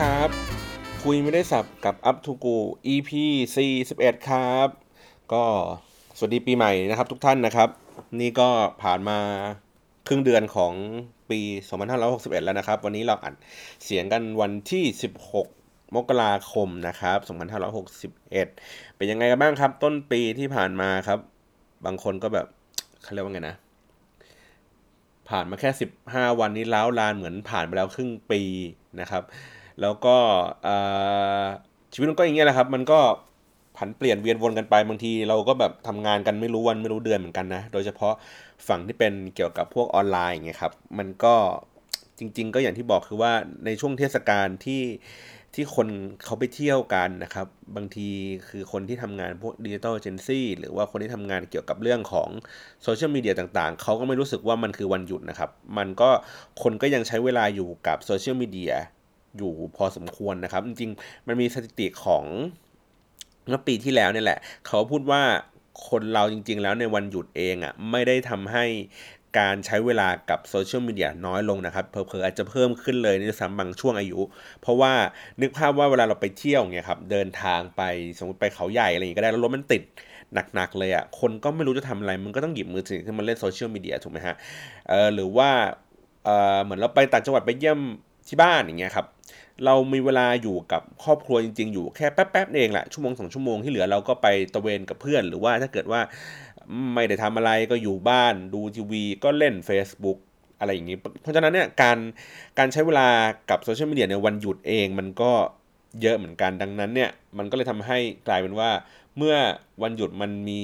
ครับ คุยไม่ได้สับกับ Up to Go EP 41ครับ ก็สวัสดีปีใหม่นะครับทุกท่านนะครับ นี่ก็ผ่านมาครึ่งเดือนของปี 2561 แล้วนะครับ วันนี้เราอัดเสียงกันวันที่ 16 มกราคมนะครับ 2561 เป็นยังไงกันบ้างครับ ต้นปีที่ผ่านมาครับ บางคนก็แบบเขาเรียกว่าไงนะผ่านมาแค่ 15 วันนี้ล้าวลานเหมือนผ่านไปแล้วครึ่งปีนะครับ แล้วก็ชีวิตมันก็อย่างเงี้ยแหละครับ มันก็ผันเปลี่ยนเวียนวนกันไปบางทีเราก็แบบทำงานกันไม่รู้วันไม่รู้เดือนเหมือนกันนะ โดยเฉพาะฝั่งที่เป็นเกี่ยวกับพวกออนไลน์อย่างเงี้ยครับ มันก็จริง ๆ ก็อย่างที่บอกคือว่าในช่วงเทศกาลที่ที่คนเขาไปเที่ยวกันนะครับ บางทีคือคนที่ทำงานพวกดิจิทัลเอเจนซี่หรือว่าคนที่ทำงานเกี่ยวกับเรื่องของโซเชียลมีเดียต่างๆ เขาก็ไม่รู้สึกว่ามันคือวันหยุดนะครับ มันก็คนก็ยังใช้เวลาอยู่กับโซเชียลมีเดีย อยู่พอสมควรนะครับ จริงๆ มันมีสถิติของเมื่อปีที่แล้วเนี่ยแหละ เขาพูดว่าคนเราจริง ๆ แล้วในวันหยุดเองอะ่ะไม่ได้ทำให้การใช้เวลากับโซเชียลมีเดียน้อยลงนะครับเพอๆอาจจะเพิ่มขึ้นเลยในซ้ำบางช่วงอายุ เพราะว่านึกภาพว่าเวลาเราไปเที่ยวเนี่ยครับเดินทางไปสมมติไปเขาใหญ่อะไรอย่างนี้ก็ได้แล้วรถมันติดหนักๆเลยอะ่ะคนก็ไม่รู้จะทำอะไรมันก็ต้องหยิบมือถือขึ้นมาเล่นโซเชียลมีเดียถูกไหมฮะเออหรือว่าเออเหมือนเราไปต่างจังหวัดไปเยี่ยม ที่บ้านอย่างเงี้ยครับเรามีเวลาอยู่กับครอบครัวจริง ๆ อยู่แค่แป๊บๆเองแหละชั่วโมงสองชั่วโมงที่เหลือเราก็ไปตะเวนกับเพื่อน หรือว่าถ้าเกิดว่าไม่ได้ทำอะไรก็อยู่บ้านดูทีวี ก็เล่น Facebook อะไรอย่างนี้ เพราะฉะนั้นเนี่ยการการใช้เวลากับโซเชียลมีเดียในวันหยุดเองมันก็เยอะเหมือนกันดังนั้นเนี่ยมันก็เลยทำให้กลายเป็นว่า เมื่อวันหยุดมันมี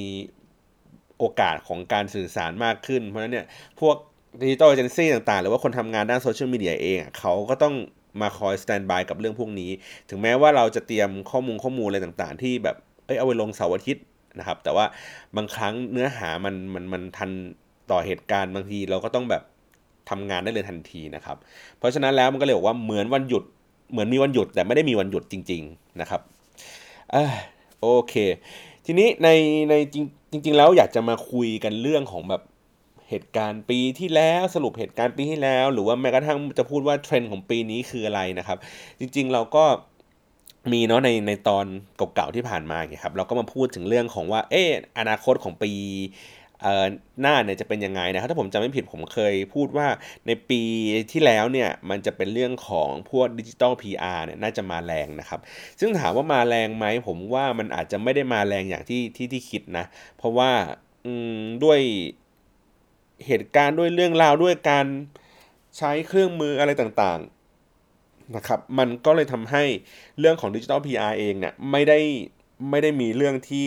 โอกาสของการสื่อสารมากขึ้น เพราะฉะนั้นเนี่ยพวก digital agency ต่างๆ หรือว่าคนทำงานด้านโซเชียลมีเดียเองเขาก็ต้องมาคอย standby กับเรื่องพวกนี้ ถึงแม้ว่าเราจะเตรียมข้อมูลข้อมูลอะไรต่างๆ ที่แบบเอ้ยเอาไว้ลงเสาร์อาทิตย์นะครับ แต่ว่าบางครั้งเนื้อหามันมันมันทันต่อเหตุการณ์บางทีเราก็ต้องแบบทำงานได้เลยทันทีนะครับ เพราะฉะนั้นแล้วมันก็เลยบอกว่าเหมือนวันหยุดเหมือนมีวันหยุดแต่ไม่ได้มีวันหยุดจริง ๆนะครับอโอเค ทีนี้ในในจริงจริงแล้วอยากจะมาคุยกันเรื่องของแบบ เหตุการณ์ปีที่แล้วสรุปเหตุการณ์ปีที่แล้ว หรือว่าแม้กระทั่งจะพูดว่าเทรนด์ของปีนี้คืออะไรนะครับ จริง ๆ เราก็มีเนาะในในตอนเก่าๆที่ผ่านมาครับ เราก็มาพูดถึงเรื่องของว่า เอออนาคตของปีเอ่อหน้าเนี่ยจะเป็นยังไงนะครับถ้าผมจำไม่ผิดผมเคยพูดว่าในปีที่แล้วเนี่ยมันจะเป็นเรื่องของพวกดิจิตอล PR เนี่ยน่าจะมาแรงนะครับ ซึ่งถามว่ามาแรงไหมผมว่ามันอาจจะไม่ได้มาแรงอย่างที่ที่ที่คิดนะ เพราะว่าด้วย เหตุการณ์ด้วยเรื่องราวด้วยการใช้เครื่องมืออะไรต่างๆนะครับ มันก็เลยทำให้เรื่องของดิจิทัล PR เองเนี่ยไม่ได้ไม่ได้มีเรื่องที่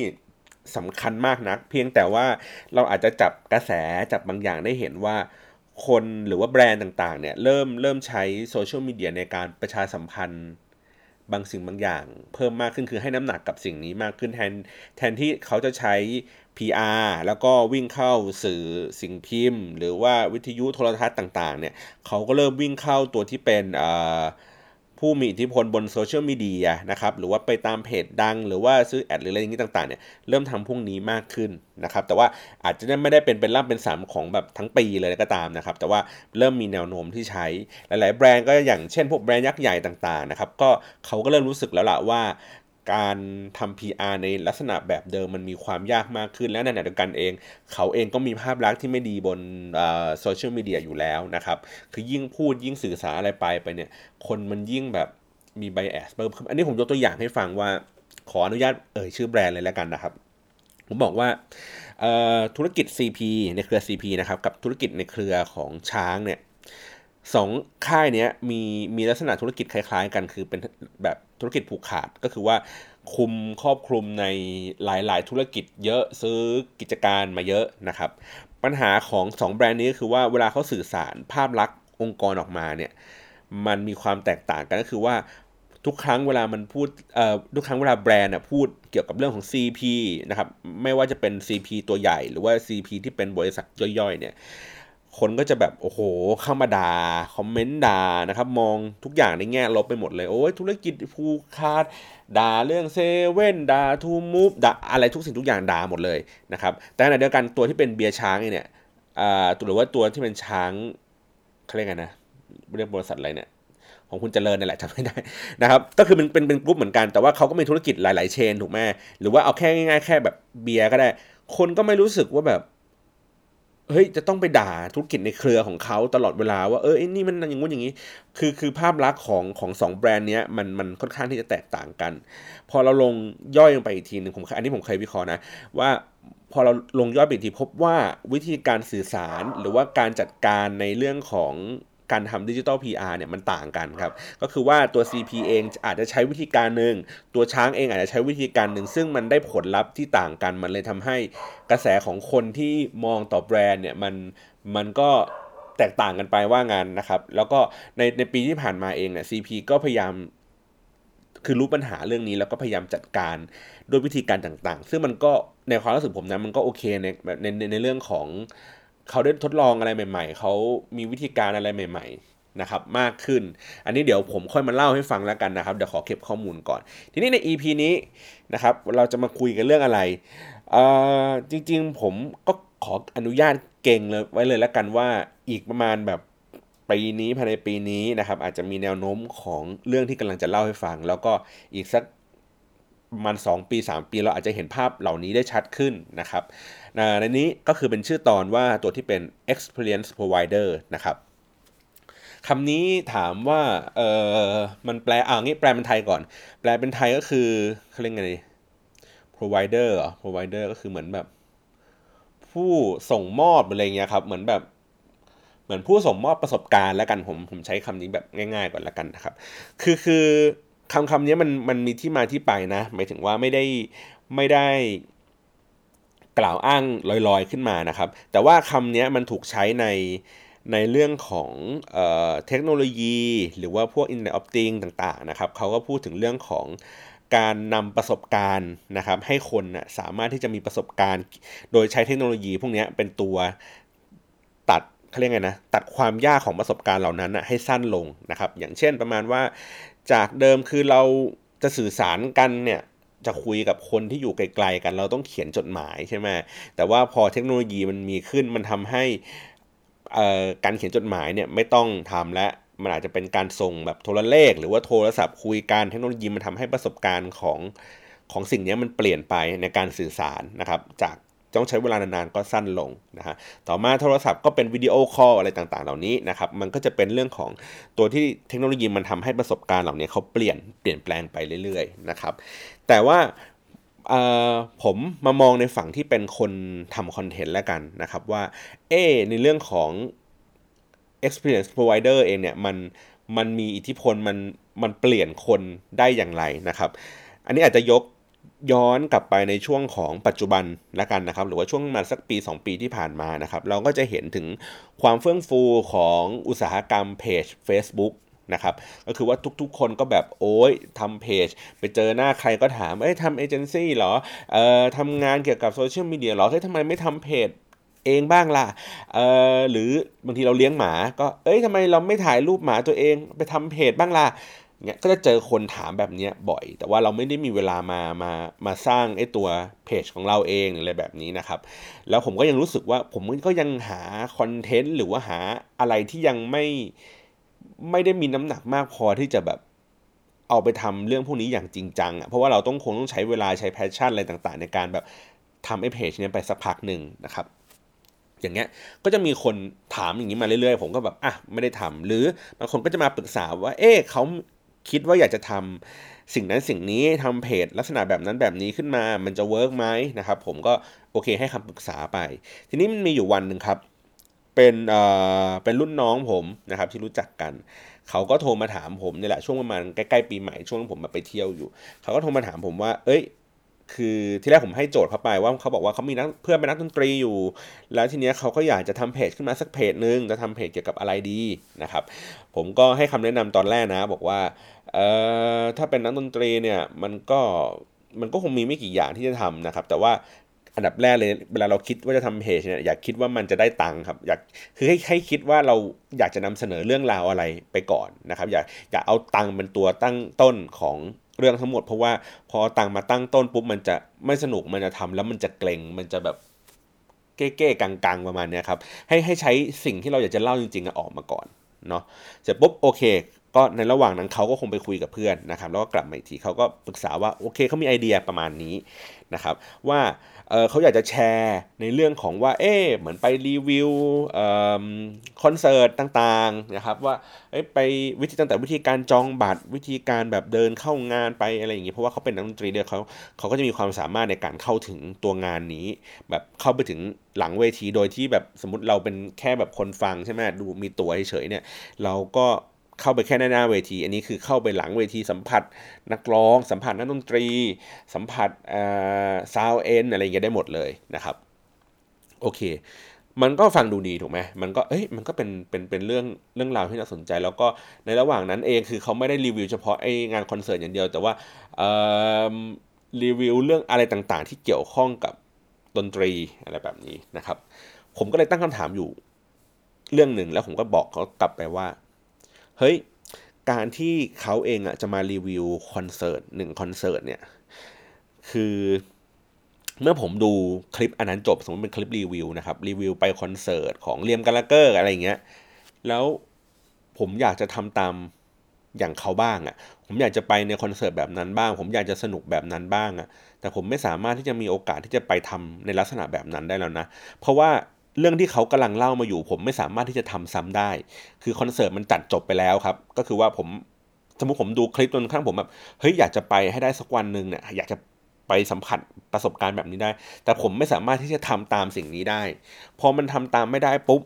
สำคัญมากนัก เพียงแต่ว่าเราอาจจะจับกระแสจับบางอย่างได้เห็นว่าคนหรือว่าแบรนด์ต่างๆเนี่ยเริ่มเริ่มใช้โซเชียลมีเดียในการประชาสัมพันธ์บางสิ่งบางอย่าง เพิ่มมากขึ้นคือให้น้ำหนักกับสิ่งนี้มากขึ้นแทนแทนที่เขาจะใช้ PR แล้วก็วิ่งเข้าสื่อสิ่งพิมพ์ หรือว่าวิทยุโทรทัศน์ต่างๆเนี่ยเขาก็เริ่มวิ่งเข้าตัวที่เป็นผู้มีอิทธิพลบนโซเชียลมีเดียนะครับหรือว่าไปตามเพจดัง หรือว่าซื้อแอดหรืออะไรอย่างนี้ต่างๆเนี่ยเริ่มทำพวกนี้มากขึ้นนะครับแต่ว่าอาจจะไม่ได้เป็นเป็นร่ำเป็นสามของแบบทั้งปีเลยก็ตามนะครับแต่ว่าเริ่มมีแนวโน้มที่ใช้หลาย ๆ แบรนด์ก็อย่างเช่น พวกแบรนด์ยักษ์ใหญ่ต่างๆนะครับก็เขาก็เริ่มรู้สึกแล้วล่ะว่า การทำ PR ในลักษณะแบบเดิมมันมีความยากมากขึ้นและในขณะเดียวกันเอง เขาเองก็มีภาพลักษณ์ที่ไม่ดีบนโซเชียลมีเดียอยู่แล้วนะครับ คือยิ่งพูดยิ่งสื่อสารอะไรไปไปเนี่ย คนมันยิ่งแบบมี bias เพิ่มขึ้นอันนี้ผมยกตัวอย่างให้ฟังว่า ขออนุญาตเอ่ยชื่อแบรนด์เลยแล้วกันนะครับ ผมบอกว่าธุรกิจ CP ในเครือ CP นะครับ กับธุรกิจในเครือของช้างเนี่ย สองค่ายนี้มีมีลักษณะธุรกิจคล้าย ๆ กัน คือเป็นแบบธุรกิจผูกขาดก็คือว่าคุมครอบคลุมในหลาย ๆ ธุรกิจเยอะซื้อกิจการมาเยอะนะครับ ปัญหาของ 2 แบรนด์นี้คือว่าเวลาเขาสื่อสารภาพลักษณ์องค์กรออกมาเนี่ยมันมีความแตกต่างกันก็คือว่าทุกครั้งเวลามันพูดเอ่อทุกครั้งเวลาแบรนด์อะพูดเกี่ยวกับเรื่องของ CP นะครับไม่ว่าจะเป็น CP ตัวใหญ่ หรือว่า CP ที่เป็นบริษัทย่อยๆเนี่ย คนก็จะแบบโอ้โหเข้ามาด่าคอมเมนต์ด่านะครับมองทุกอย่างในแง่ลบไปหมดเลย โอ้ยธุรกิจผูกขาดด่าเรื่องเซเว่นด่าทูมูฟด่าอะไรทุกสิ่งทุกอย่างด่าหมดเลยนะครับแต่ในเดียวกันตัวที่เป็นเบียร์ช้างเนี่ยอ่าหรือว่าตัวที่เป็นช้างเขาเรียกไงนะเรียกบริษัทอะไรเนี่ยของคุณเจริญนี่แหละจำไม่ได้นะครับก็คือเป็นเป็นเป็นกลุ่มเหมือนกันแต่ว่าเขาก็มีธุรกิจหลาย ๆ เชนถูกไหมหรือว่าเอาแค่ง่ายๆแค่แบบเบียร์ก็ได้ คนก็ไม่รู้สึกว่าแบบ เฮ้ยจะต้องไปด่าธุรกิจในเครือของเขาตลอดเวลาว่าเออนี่มันอย่างงู้นอย่างนี้ คือคือภาพลักษณ์ของของสองแบรนด์เนี้ยมันมันค่อนข้างที่จะแตกต่างกัน พอเราลงย่อยลงไปอีกทีหนึ่งผมอันนี้ผมเคยวิเคราะห์นะว่าพอเราลงย่อยไปอีกทีพบว่าวิธีการสื่อสารหรือว่าการจัดการในเรื่องของ การทำดิจิตอล PR เนี่ยมันต่างกันครับ ก็คือว่าตัว CP เองอาจจะใช้วิธีการหนึ่ง ตัวช้างเองอาจจะใช้วิธีการหนึ่ง ซึ่งมันได้ผลลัพธ์ที่ต่างกัน มันเลยทำให้กระแสของคนที่มองต่อแบรนด์เนี่ยมันมันก็แตกต่างกันไปว่างานนะครับ แล้วก็ในในปีที่ผ่านมาเองเนี่ย CP ก็พยายามคือรู้ปัญหาเรื่องนี้แล้วก็พยายามจัดการด้วยวิธีการต่างๆ ซึ่งมันก็ในความรู้สึกผมนะมันก็โอเคในในในในเรื่องของ เขาได้ทดลองอะไรใหม่ ๆ เขามีวิธีการอะไรใหม่ ๆ นะครับ มากขึ้น อันนี้เดี๋ยวผมค่อยมาเล่าให้ฟังแล้วกันนะครับ เดี๋ยวขอเก็บข้อมูลก่อน ทีนี้ใน EP นี้นะครับ เราจะมาคุยกันเรื่องอะไร จริงๆ ผมก็ขออนุญาตเก่งเลยไว้เลยแล้วกันว่าอีกประมาณแบบปีนี้ภายในปีนี้นะครับ อาจจะมีแนวโน้มของเรื่องที่กำลังจะเล่าให้ฟัง แล้วก็อีกสักประมาณ2ปี 3 ปีเราอาจจะเห็นภาพเหล่านี้ได้ชัดขึ้นนะครับ ในนี้ก็คือเป็นชื่อตอนว่าตัวที่เป็น experience provider นะครับคำนี้ถามว่าเออมันแปลอ่างี้แปลเป็นไทยก่อน แปลเป็นไทยก็คือเขาเรียกไง provider เหรอ provider ก็คือเหมือนแบบ ผู้ส่งมอบอะไรเงี้ยครับ เหมือนแบบเหมือนผู้ส่งมอบประสบการณ์แล้วกันผมผมใช้คำนี้แบบง่ายๆก่อนแล้วกันนะครับ คือคือคำคำนี้มันมันมีที่มาที่ไปนะ หมายถึงว่าไม่ได้ไม่ได้ กล่าวอ้างลอยๆขึ้นมานะครับ แต่ว่าคำนี้มันถูกใช้ในในเรื่องของเออเทคโนโลยี หรือว่าพวก Internet of Things ต่างๆนะครับเขาก็พูดถึงเรื่องของการนำประสบการณ์นะครับให้คนนะสามารถที่จะมีประสบการณ์ โดยใช้เทคโนโลยี พวกนี้เป็นตัวตัดเขาเรียกไงนะตัดความยากของประสบการณ์เหล่านั้นนะให้สั้นลงนะครับ อย่างเช่นประมาณว่าจากเดิมคือเราจะสื่อสารกันเนี่ย จะคุยกับคนที่อยู่ไกลๆกัน เราต้องเขียนจดหมายใช่ไหมแต่ว่าพอเทคโนโลยีมันมีขึ้นมันทำให้การเขียนจดหมายเนี่ยไม่ต้องทำและมันอาจจะเป็นการส่งแบบโทรเลข หรือว่าโทรศัพท์คุยกันเทคโนโลยีมันทำให้ประสบการณ์ของของสิ่งนี้มันเปลี่ยนไปในการสื่อสารนะครับ จากต้องใช้เวลานานๆก็สั้นลงนะฮะ ต่อมาโทรศัพท์ก็เป็นวิดีโอคอลอะไรต่างๆ เหล่านี้นะครับ มันก็จะเป็นเรื่องของตัวที่เทคโนโลยีมันทำให้ประสบการณ์เหล่านี้เขาเปลี่ยนเปลี่ยนแปลงไปเรื่อยๆนะครับ แต่ว่าผมมามองในฝั่งที่เป็นคนทำคอนเทนต์แล้วกันนะครับว่า เอในเรื่องของ experience provider เองเนี่ยมันมันมีอิทธิพลมันมันเปลี่ยนคนได้อย่างไรนะครับ อันนี้อาจจะยกย้อนกลับไปในช่วงของปัจจุบันแล้วกันนะครับ หรือว่าช่วงมาสักปี 2 ปีที่ผ่านมานะครับ เราก็จะเห็นถึงความเฟื่องฟูของอุตสาหกรรมเพจ Facebook นะครับก็คือว่าทุกๆคนก็แบบโอ้ยทำเพจ ไปเจอหน้าใครก็ถามเอ้ยทำเอเจนซี่เหรอเอ่อทำงานเกี่ยวกับโซเชียลมีเดียเหรอเฮ้ยทำไมไม่ทำเพจเองบ้างล่ะ เอ่อหรือบางทีเราเลี้ยงหมา ก็ เอ้ยทำไมเราไม่ถ่ายรูปหมาตัวเองไปทำเพจบ้างล่ะเงี้ยก็จะเจอคนถามแบบนี้บ่อย แต่ว่าเราไม่ได้มีเวลามามามาสร้างไอ้ตัวเพจของเราเองอะไรแบบนี้นะครับ แล้วผมก็ยังรู้สึกว่าผมก็ยังหาคอนเทนต์หรือว่าหาอะไรที่ยังไม่ ไม่ได้มีน้ำหนักมากพอที่จะแบบเอาไปทำเรื่องพวกนี้อย่างจริงจังอะเพราะว่าเราต้องคงต้องใช้เวลาใช้ passion อะไรต่างๆ ในการแบบทำไอ้เพจเนี้ยไปสักพักหนึ่งนะครับ อย่างเงี้ยก็จะมีคนถามอย่างนี้มาเรื่อยๆ ผมก็แบบอะไม่ได้ทำหรือบางคนก็จะมาปรึกษาว่า เอ๊ะเขาคิดว่าอยากจะทำสิ่งนั้นสิ่งนี้ทำเพจลักษณะแบบนั้นแบบนี้ขึ้นมามันจะ work ไหมนะครับ ผมก็โอเคให้คำปรึกษาไป ทีนี้มันมีอยู่วันหนึ่งครับ เป็นเอ่อเป็นรุ่นน้องผมนะครับที่รู้จักกัน เขาก็โทรมาถามผมนี่แหละช่วงประมาณใกล้ๆปีใหม่ช่วงผมมาไปเที่ยวอยู่ เขาก็โทรมาถามผมว่า เอ้ยคือที่แรกผมให้โจทย์เขาไปว่าเขาบอกว่าเขามีนักเพื่อนเป็นนักดนตรีอยู่ แล้วทีเนี้ยเขาก็อยากจะทำเพจขึ้นมาสักเพจนึงจะทำเพจเกี่ยวกับอะไรดีนะครับ ผมก็ให้คำแนะนำตอนแรกนะ บอกว่าเอ่อถ้าเป็นนักดนตรีเนี่ยมันก็มันก็คงมีไม่กี่อย่างที่จะทำนะครับ แต่ว่า อันดับแรกเลยเวลาเราคิดว่าจะทำเพจเนี่ยอยากคิดว่ามันจะได้ตังค์ครับอยากคือให้ให้คิดว่าเราอยากจะนำเสนอเรื่องราวอะไรไปก่อนนะครับอยากอยากเอาตังค์เป็นตัวตั้งต้นของเรื่องทั้งหมด เพราะว่าพอตังค์มาตั้งต้นปุ๊บมันจะไม่สนุกมันจะทำแล้วมันจะเกรงมันจะแบบเก้ๆกังๆประมาณนี้ครับให้ให้ใช้สิ่งที่เราอยากจะเล่าจริงๆออกมาก่อนเนาะเสร็จปุ๊บโอเค ก็ในระหว่างนั้นเขาก็คงไปคุยกับเพื่อนนะครับแล้วก็กลับมาอีกทีเขาก็ปรึกษาว่าโอเคเขามีไอเดียประมาณนี้นะครับว่า เขาอยากจะแชร์ในเรื่องของว่า เอ๊เหมือนไปรีวิวคอนเสิร์ตต่างๆนะครับว่าไปวิธีตั้งแต่วิธีการจองบัตรวิธีการแบบเดินเข้างานไปอะไรอย่างเงี้ยเพราะว่าเขาเป็นนักดนตรีเดียเขาเขาก็จะมีความสามารถในการเข้าถึงตัวงานนี้ แบบเข้าไปถึงหลังเวทีโดยที่แบบสมมติเราเป็นแค่แบบคนฟังใช่ไหมดูมีตัวเฉยๆเนี่ยเราก็ เข้าไปแค่หน้าเวที อันนี้คือเข้าไปหลังเวทีสัมผัสนักร้อง สัมผัสนักดนตรี สัมผัสซาวเอ็นอะไรอย่างเงี้ยได้หมดเลยนะครับโอเค มันก็ฟังดูดีถูกไหมมันก็เอ้ยมันก็เป็นเป็นเป็นเรื่องเรื่องราวที่น่าสนใจ แล้วก็ในระหว่างนั้นเองคือเขาไม่ได้รีวิวเฉพาะไองานคอนเสิร์ตอย่างเดียว แต่ว่ารีวิวเรื่องอะไรต่างๆ ที่เกี่ยวข้องกับดนตรีอะไรแบบนี้นะครับ ผมก็เลยตั้งคำถามอยู่เรื่องหนึ่งแล้วผมก็บอกเขากลับไปว่า เฮ้ย การที่เขาเองอะจะมารีวิวคอนเสิร์ตหนึ่งคอนเสิร์ตเนี่ย คือเมื่อผมดูคลิปอันนั้นจบสมมติเป็นคลิปรีวิวนะครับ รีวิวไปคอนเสิร์ตของ Liam Gallagher อะไรเงี้ย แล้วผมอยากจะทำตามอย่างเขาบ้างอะ่ะ ผมอยากจะไปในคอนเสิร์ตแบบนั้นบ้าง ผมอยากจะสนุกแบบนั้นบ้างอะ่ะ แต่ผมไม่สามารถที่จะมีโอกาสที่จะไปทำในลักษณะแบบนั้นได้แล้วนะ เพราะว่า เรื่องที่เขากำลังเล่ามาอยู่ ผมไม่สามารถที่จะทำซ้ำได้ คือคอนเสิร์ตมันจัดจบไปแล้วครับ ก็คือว่าผมสมมติผมดูคลิปจนข้างผมแบบเฮ้ยอยากจะไปให้ได้สักวันหนึ่งเนี่ยอยากจะไปสัมผัสประสบการณ์แบบนี้ได้ แต่ผมไม่สามารถที่จะทำตามสิ่งนี้ได้ พอมันทำตามไม่ได้ปุ๊บ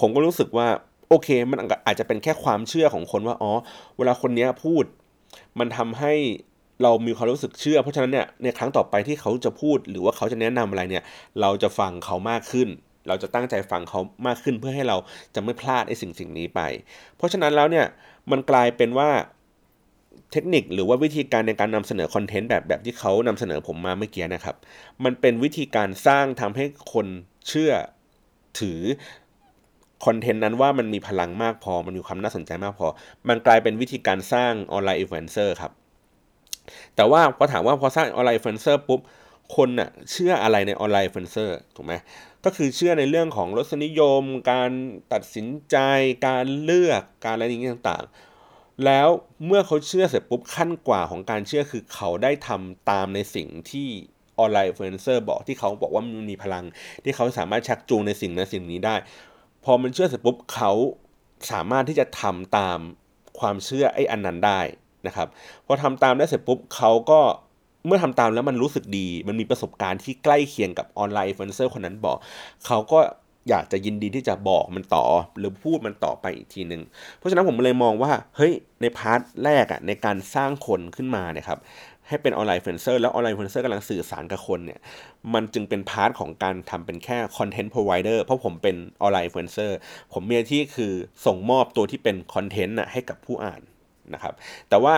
ผมก็รู้สึกว่าโอเค มันอาจจะเป็นแค่ความเชื่อของคนว่า อ๋อ เวลาคนนี้พูด มันทำให้เรามีความรู้สึกเชื่อ เพราะฉะนั้นเนี่ย ในครั้งต่อไปที่เขาจะพูด หรือว่าเขาจะแนะนำอะไรเนี่ย เราจะฟังเขามากขึ้น เราจะตั้งใจฟังเขามากขึ้นเพื่อให้เราจะไม่พลาดไอ้สิ่งสิ่งนี้ไป เพราะฉะนั้นแล้วเนี่ยมันกลายเป็นว่าเทคนิคหรือว่าวิธีการในการนำเสนอคอนเทนต์แบบแบบที่เขานำเสนอผมมาเมื่อกี้นะครับ มันเป็นวิธีการสร้างทำให้คนเชื่อถือคอนเทนต์นั้นว่ามันมีพลังมากพอ มันมีความน่าสนใจมากพอ มันกลายเป็นวิธีการสร้าง online influencer ครับ แต่ว่าพอถามว่าพอสร้าง online influencer ปุ๊บ คนน่ะเชื่ออะไรใน online influencer ถูกไหม ก็คือเชื่อในเรื่องของรสนิยม การตัดสินใจ การเลือกการอะไรอย่างนี้ต่างๆ แล้วเมื่อเขาเชื่อเสร็จปุ๊บขั้นกว่าของการเชื่อคือเขาได้ทำตามในสิ่งที่online influencer บอกที่เขาบอกว่ามันมีพลัง ที่เขาสามารถชักจูงในสิ่งนั้นสิ่งนี้ได้ พอมันเชื่อเสร็จปุ๊บเขาสามารถที่จะทำตามความเชื่อไอ้อันนั้นได้นะครับพอทำตามได้เสร็จปุ๊บเขาก็ เมื่อทำตามแล้วมันรู้สึกดี มันมีประสบการณ์ที่ใกล้เคียงกับ online influencer คนนั้นบอก เขาก็อยากจะยินดีที่จะบอกมันต่อหรือพูดมันต่อไปอีกทีหนึ่งเพราะฉะนั้นผมเลยมองว่าเฮ้ยใน part แรกอะในการสร้างคนขึ้นมาเนี่ยครับให้เป็น online influencer แล้ว online influencer กำลังสื่อสารกับคนเนี่ยมันจึงเป็น part ของการทำเป็นแค่ content provider เพราะผมเป็น online influencer ผมมีหน้าที่คือส่งมอบตัวที่เป็นคอนเทนต์น่ะให้กับผู้อ่านนะครับแต่ว่า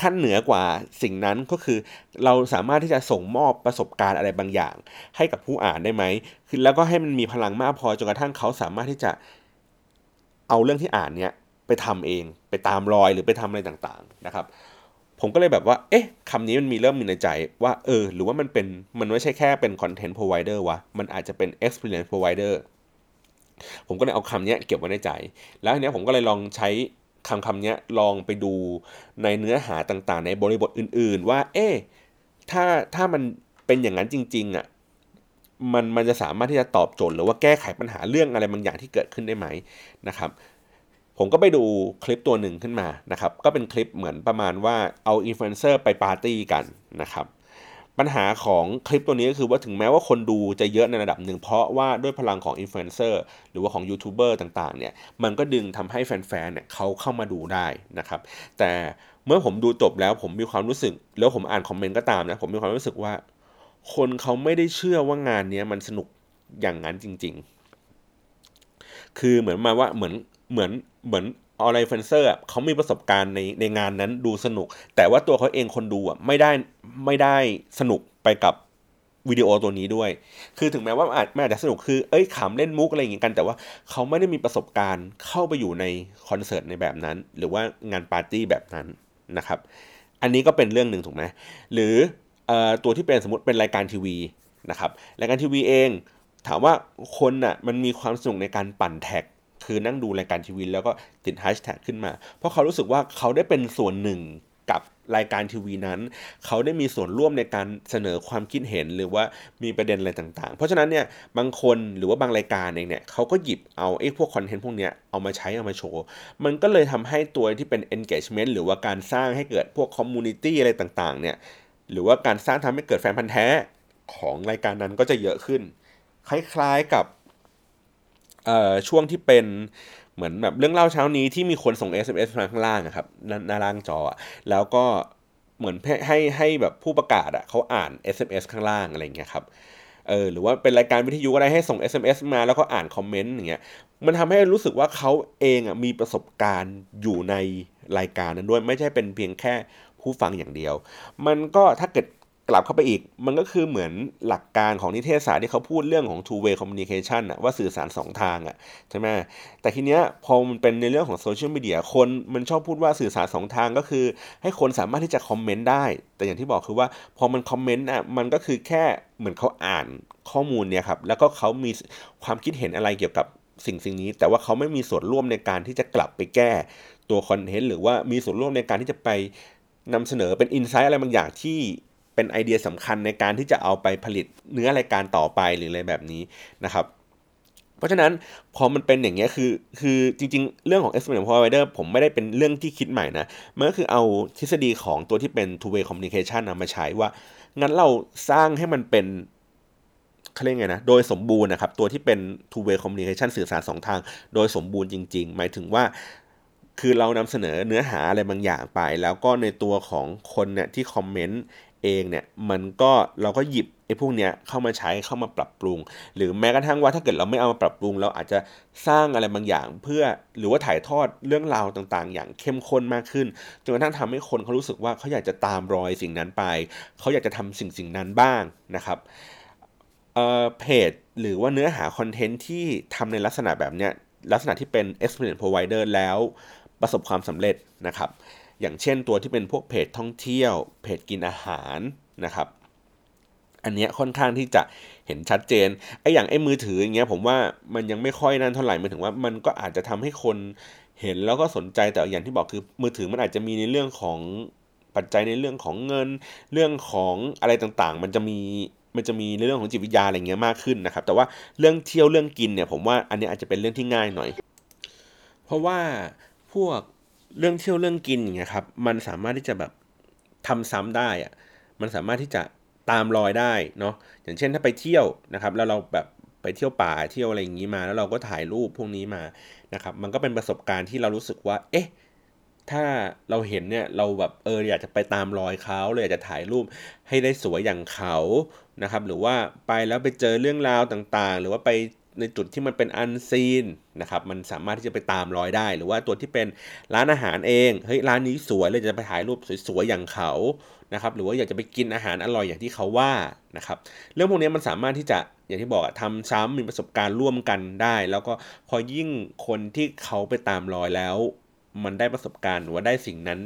ขั้นเหนือกว่าสิ่งนั้นก็คือ เราสามารถที่จะส่งมอบประสบการณ์อะไรบางอย่าง ให้กับผู้อ่านได้ไหมคือแล้วก็ให้มันมีพลังมากพอจนกระทั่งเขาสามารถที่จะเอาเรื่องที่อ่านเนี้ยไปทำเองไปตามรอยหรือไปทำอะไรต่างๆนะครับ ผมก็เลยแบบว่า เอ๊ะคำนี้มันมีเริ่มมีในใจว่าเออ หรือว่ามันเป็นมันไม่ใช่แค่เป็นคอนเทนต์พรอไวเดอร์วะมันอาจจะเป็น experience provider ผมก็เลยเอาคำนี้เก็บไว้ในใจ แล้วทีนี้ผมก็เลยลองใช้ คำคำนี้ลองไปดูในเนื้อหาต่างๆ ในบริบทอื่น ๆ ว่า เอ๊ถ้าถ้ามันเป็นอย่างนั้นจริงๆอะมันมันจะสามารถที่จะตอบโจทย์หรือว่าแก้ไขปัญหาเรื่องอะไรบางอย่างที่เกิดขึ้นได้ไหมนะครับ ผมก็ไปดูคลิปตัวหนึ่งขึ้นมานะครับ ก็เป็นคลิปเหมือนประมาณว่าเอาอินฟลูเอนเซอร์ไปปาร์ตี้กันนะครับ ปัญหาของคลิปตัวนี้ก็คือว่าถึงแม้ว่าคนดูจะเยอะในระดับหนึ่ง เพราะว่าด้วยพลังของอินฟลูเอนเซอร์หรือว่าของยูทูบเบอร์ต่างๆเนี่ยมันก็ดึงทำให้แฟนๆเนี่ยเขาเข้ามาดูได้นะครับ แต่เมื่อผมดูจบแล้วผมมีความรู้สึก แล้วผมอ่านคอมเมนต์ก็ตามนะผมมีความรู้สึกว่า คนเขาไม่ได้เชื่อว่างานนี้มันสนุกอย่างนั้นจริง ๆ คือเหมือนมาว่าเหมือนเหมือนเหมือน online influencer เขามีประสบการณ์ในในงานนั้นดูสนุก แต่ว่าตัวเขาเองคนดูอะไม่ได้ไม่ได้สนุกไปกับวิดีโอตัวนี้ด้วย คือถึงแม้ว่าอาจไม่อาจจะสนุกคือ เอ้ยขำเล่นมุกอะไรอย่างงี้กัน แต่ว่าเขาไม่ได้มีประสบการณ์เข้าไปอยู่ในคอนเสิร์ตในแบบนั้น หรือว่างานปาร์ตี้แบบนั้นนะครับ อันนี้ก็เป็นเรื่องหนึ่งถูกไหมหรือตัวที่เป็นสมมติเป็นรายการทีวีนะครับ รายการทีวีเอง ถามว่าคนน่ะมันมีความสนุกในการปั่นแท็ก คือนั่งดูรายการทีวีแล้วก็ติดแฮชแท็กขึ้นมา เพราะเขารู้สึกว่าเขาได้เป็นส่วนหนึ่งกับรายการทีวีนั้น เขาได้มีส่วนร่วมในการเสนอความคิดเห็นหรือว่ามีประเด็นอะไรต่างๆ เพราะฉะนั้นเนี่ยบางคนหรือว่าบางรายการเองเนี่ยเขาก็หยิบเอาไอ้พวกคอนเทนต์พวกเนี้ยเอามาใช้เอามาโชว์ มันก็เลยทำให้ตัวที่เป็น engagement หรือว่าการสร้างให้เกิดพวก community อะไรต่างๆเนี่ยหรือว่าการสร้างทำให้เกิดแฟนพันธ์แท้ของรายการนั้นก็จะเยอะขึ้น คล้ายๆกับ ช่วงที่เป็นเหมือนแบบเรื่องเล่าเช้านี้ที่มีคนส่ง SMS มาข้างล่างครับหน้าล่างจอแล้วก็เหมือนให้ให้แบบผู้ประกาศอะเขาอ่าน SMS ข้างล่างอะไรเงี้ยครับเออหรือว่าเป็นรายการวิทยุอะไรให้ส่ง SMS มาแล้วก็อ่านคอมเมนต์อย่างเงี้ยมันทำให้รู้สึกว่าเขาเองอะมีประสบการณ์อยู่ในรายการนั้นด้วย ไม่ใช่เป็นเพียงแค่ผู้ฟังอย่างเดียว มันก็ถ้าเกิด กลับเข้าไปอีก มันก็คือเหมือนหลักการของนิเทศศาสตร์ที่เขาพูดเรื่องของ two way communication อะว่าสื่อสารสองทางอะใช่ไหมแต่ทีเนี้ยพอมันเป็นในเรื่องของโซเชียลมีเดียคนมันชอบพูดว่าสื่อสารสองทางก็คือ ให้คนสามารถที่จะคอมเมนต์ได้ แต่อย่างที่บอกคือว่าพอมันคอมเมนต์อะมันก็คือแค่เหมือนเขาอ่านข้อมูลเนี่ยครับแล้วก็เขามีความคิดเห็นอะไรเกี่ยวกับสิ่งสิ่งนี้ แต่ว่าเขาไม่มีส่วนร่วมในการที่จะกลับไปแก้ตัวคอนเทนต์หรือว่ามีส่วนร่วมในการที่จะไปนำเสนอเป็นอินไซต์อะไรบางอย่างที่ เป็นไอเดียสำคัญในการที่จะเอาไปผลิตเนื้อรายการต่อไปหรืออะไรแบบนี้นะครับ เพราะฉะนั้นพอมันเป็นอย่างเงี้ยคือคือจริงๆ เรื่องของ experiment provider ผมไม่ได้เป็นเรื่องที่คิดใหม่นะ มันก็คือเอาทฤษฎีของตัวที่เป็น two way communication มาใช้ว่า งั้นเราสร้างให้มันเป็นเขาเรียกไงนะ โดยสมบูรณ์นะครับ ตัวที่เป็น two way communication สื่อสารสองทาง โดยสมบูรณ์จริง ๆ หมายถึงว่า คือเรานำเสนอเนื้อหาอะไรบางอย่างไป แล้วก็ในตัวของคนเนี่ยที่คอมเมนต์ เองเนี่ยมันก็เราก็หยิบไอ้พวกเนี้ยเข้ามาใช้เข้ามาปรับปรุง หรือแม้กระทั่งว่าถ้าเกิดเราไม่เอามาปรับปรุง เราอาจจะสร้างอะไรบางอย่าง เพื่อหรือว่าถ่ายทอดเรื่องราวต่างๆ อย่างเข้มข้นมากขึ้นจนกระทั่งทำให้คนเขารู้สึกว่าเขาอยากจะตามรอยสิ่งนั้นไป เขาอยากจะทำสิ่งสิ่งนั้นบ้างนะครับเอ่อเพจหรือว่าเนื้อหาคอนเทนต์ที่ทำในลักษณะแบบเนี้ยลักษณะที่เป็น experience provider แล้วประสบความสำเร็จนะครับ อย่างเช่นตัวที่เป็นพวกเพจท่องเที่ยว เพจกินอาหารนะครับ อันนี้ค่อนข้างที่จะเห็นชัดเจนไอ้อย่างไอ้มือถืออย่างเงี้ยผมว่ามันยังไม่ค่อยนั่นเท่าไหร่มายถึงว่ามันก็อาจจะทำให้คนเห็นแล้วก็สนใจแต่อย่างที่บอกคือมือถือมันอาจจะมีในเรื่องของปัจจัยในเรื่องของเงิน เรื่องของอะไรต่างๆ มันจะมีมันจะมีในเรื่องของจิตวิทยาอะไรเงี้ยมากขึ้นนะครับ แต่ว่าเรื่องเที่ยวเรื่องกินเนี่ยผมว่าอันนี้อาจจะเป็นเรื่องที่ง่ายหน่อย เพราะว่าพวก เรื่องเที่ยวเรื่องกินอย่างเงี้ยครับ มันสามารถที่จะแบบทำซ้ำได้อะมันสามารถที่จะตามรอยได้เนาะอย่างเช่นถ้าไปเที่ยวนะครับ แล้วเราแบบไปเที่ยวป่าเที่ยวอะไรอย่างนี้มา แล้วเราก็ถ่ายรูปพวกนี้มานะครับ มันก็เป็นประสบการณ์ที่เรารู้สึกว่า เอ๊ะถ้าเราเห็นเนี่ยเราแบบเอออยากจะไปตามรอยเขาเลยอยากจะถ่ายรูปให้ได้สวยอย่างเขานะครับ หรือว่าไปแล้วไปเจอเรื่องราวต่างๆ หรือว่าไป ในจุดที่มันเป็นอันซีนนะครับมันสามารถที่จะไปตามรอยได้ หรือว่าตัวที่เป็นร้านอาหารเองเฮ้ยร้านนี้สวยเลยจะไปถ่ายรูปสวยๆอย่างเขานะครับหรือว่าอยากจะไปกินอาหารอร่อยอย่างที่เขาว่านะครับเรื่องพวกนี้มันสามารถที่จะอย่างที่บอกทำซ้ำมีประสบการณ์ร่วมกันได้ แล้วก็พอยิ่งคนที่เขาไปตามรอยแล้ว มันได้ประสบการณ์หรือว่าได้สิ่งนั้น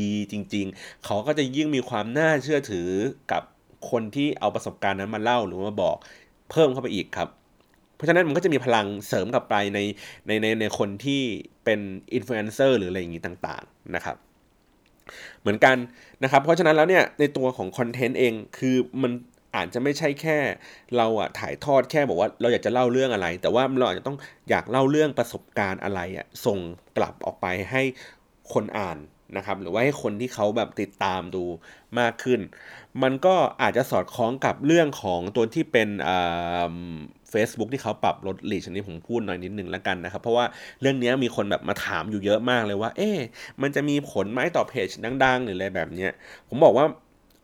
ดีๆ จริง ๆ เขาก็จะยิ่งมีความน่าเชื่อถือกับคนที่เอาประสบการณ์นั้นมาเล่าหรือมาบอกเพิ่มเข้าไปอีกครับ เพราะฉะนั้นมันก็จะมีพลังเสริมกลับไปในในในในคนที่เป็นอินฟลูเอนเซอร์หรืออะไรอย่างนี้ต่างๆนะครับ เหมือนกันนะครับ เพราะฉะนั้นแล้วเนี่ยในตัวของคอนเทนต์เองคือมันอาจจะไม่ใช่แค่เราอะถ่ายทอดแค่บอกว่าเราอยากจะเล่าเรื่องอะไร แต่ว่าเราอาจจะต้องอยากเล่าเรื่องประสบการณ์อะไรอะส่งกลับออกไปให้คนอ่านนะครับ หรือว่าให้คนที่เขาแบบติดตามดูมากขึ้น มันก็อาจจะสอดคล้องกับเรื่องของตัวที่เป็น Facebook ที่เขาปรับลดลีชอันนี้ผมพูดหน่อยนิดหนึ่งแล้วกันนะครับ เพราะว่าเรื่องนี้มีคนแบบมาถามอยู่เยอะมากเลยว่า เอ๊ะมันจะมีผลไหมต่อเพจดังๆ หรืออะไรแบบเนี้ยผมบอกว่า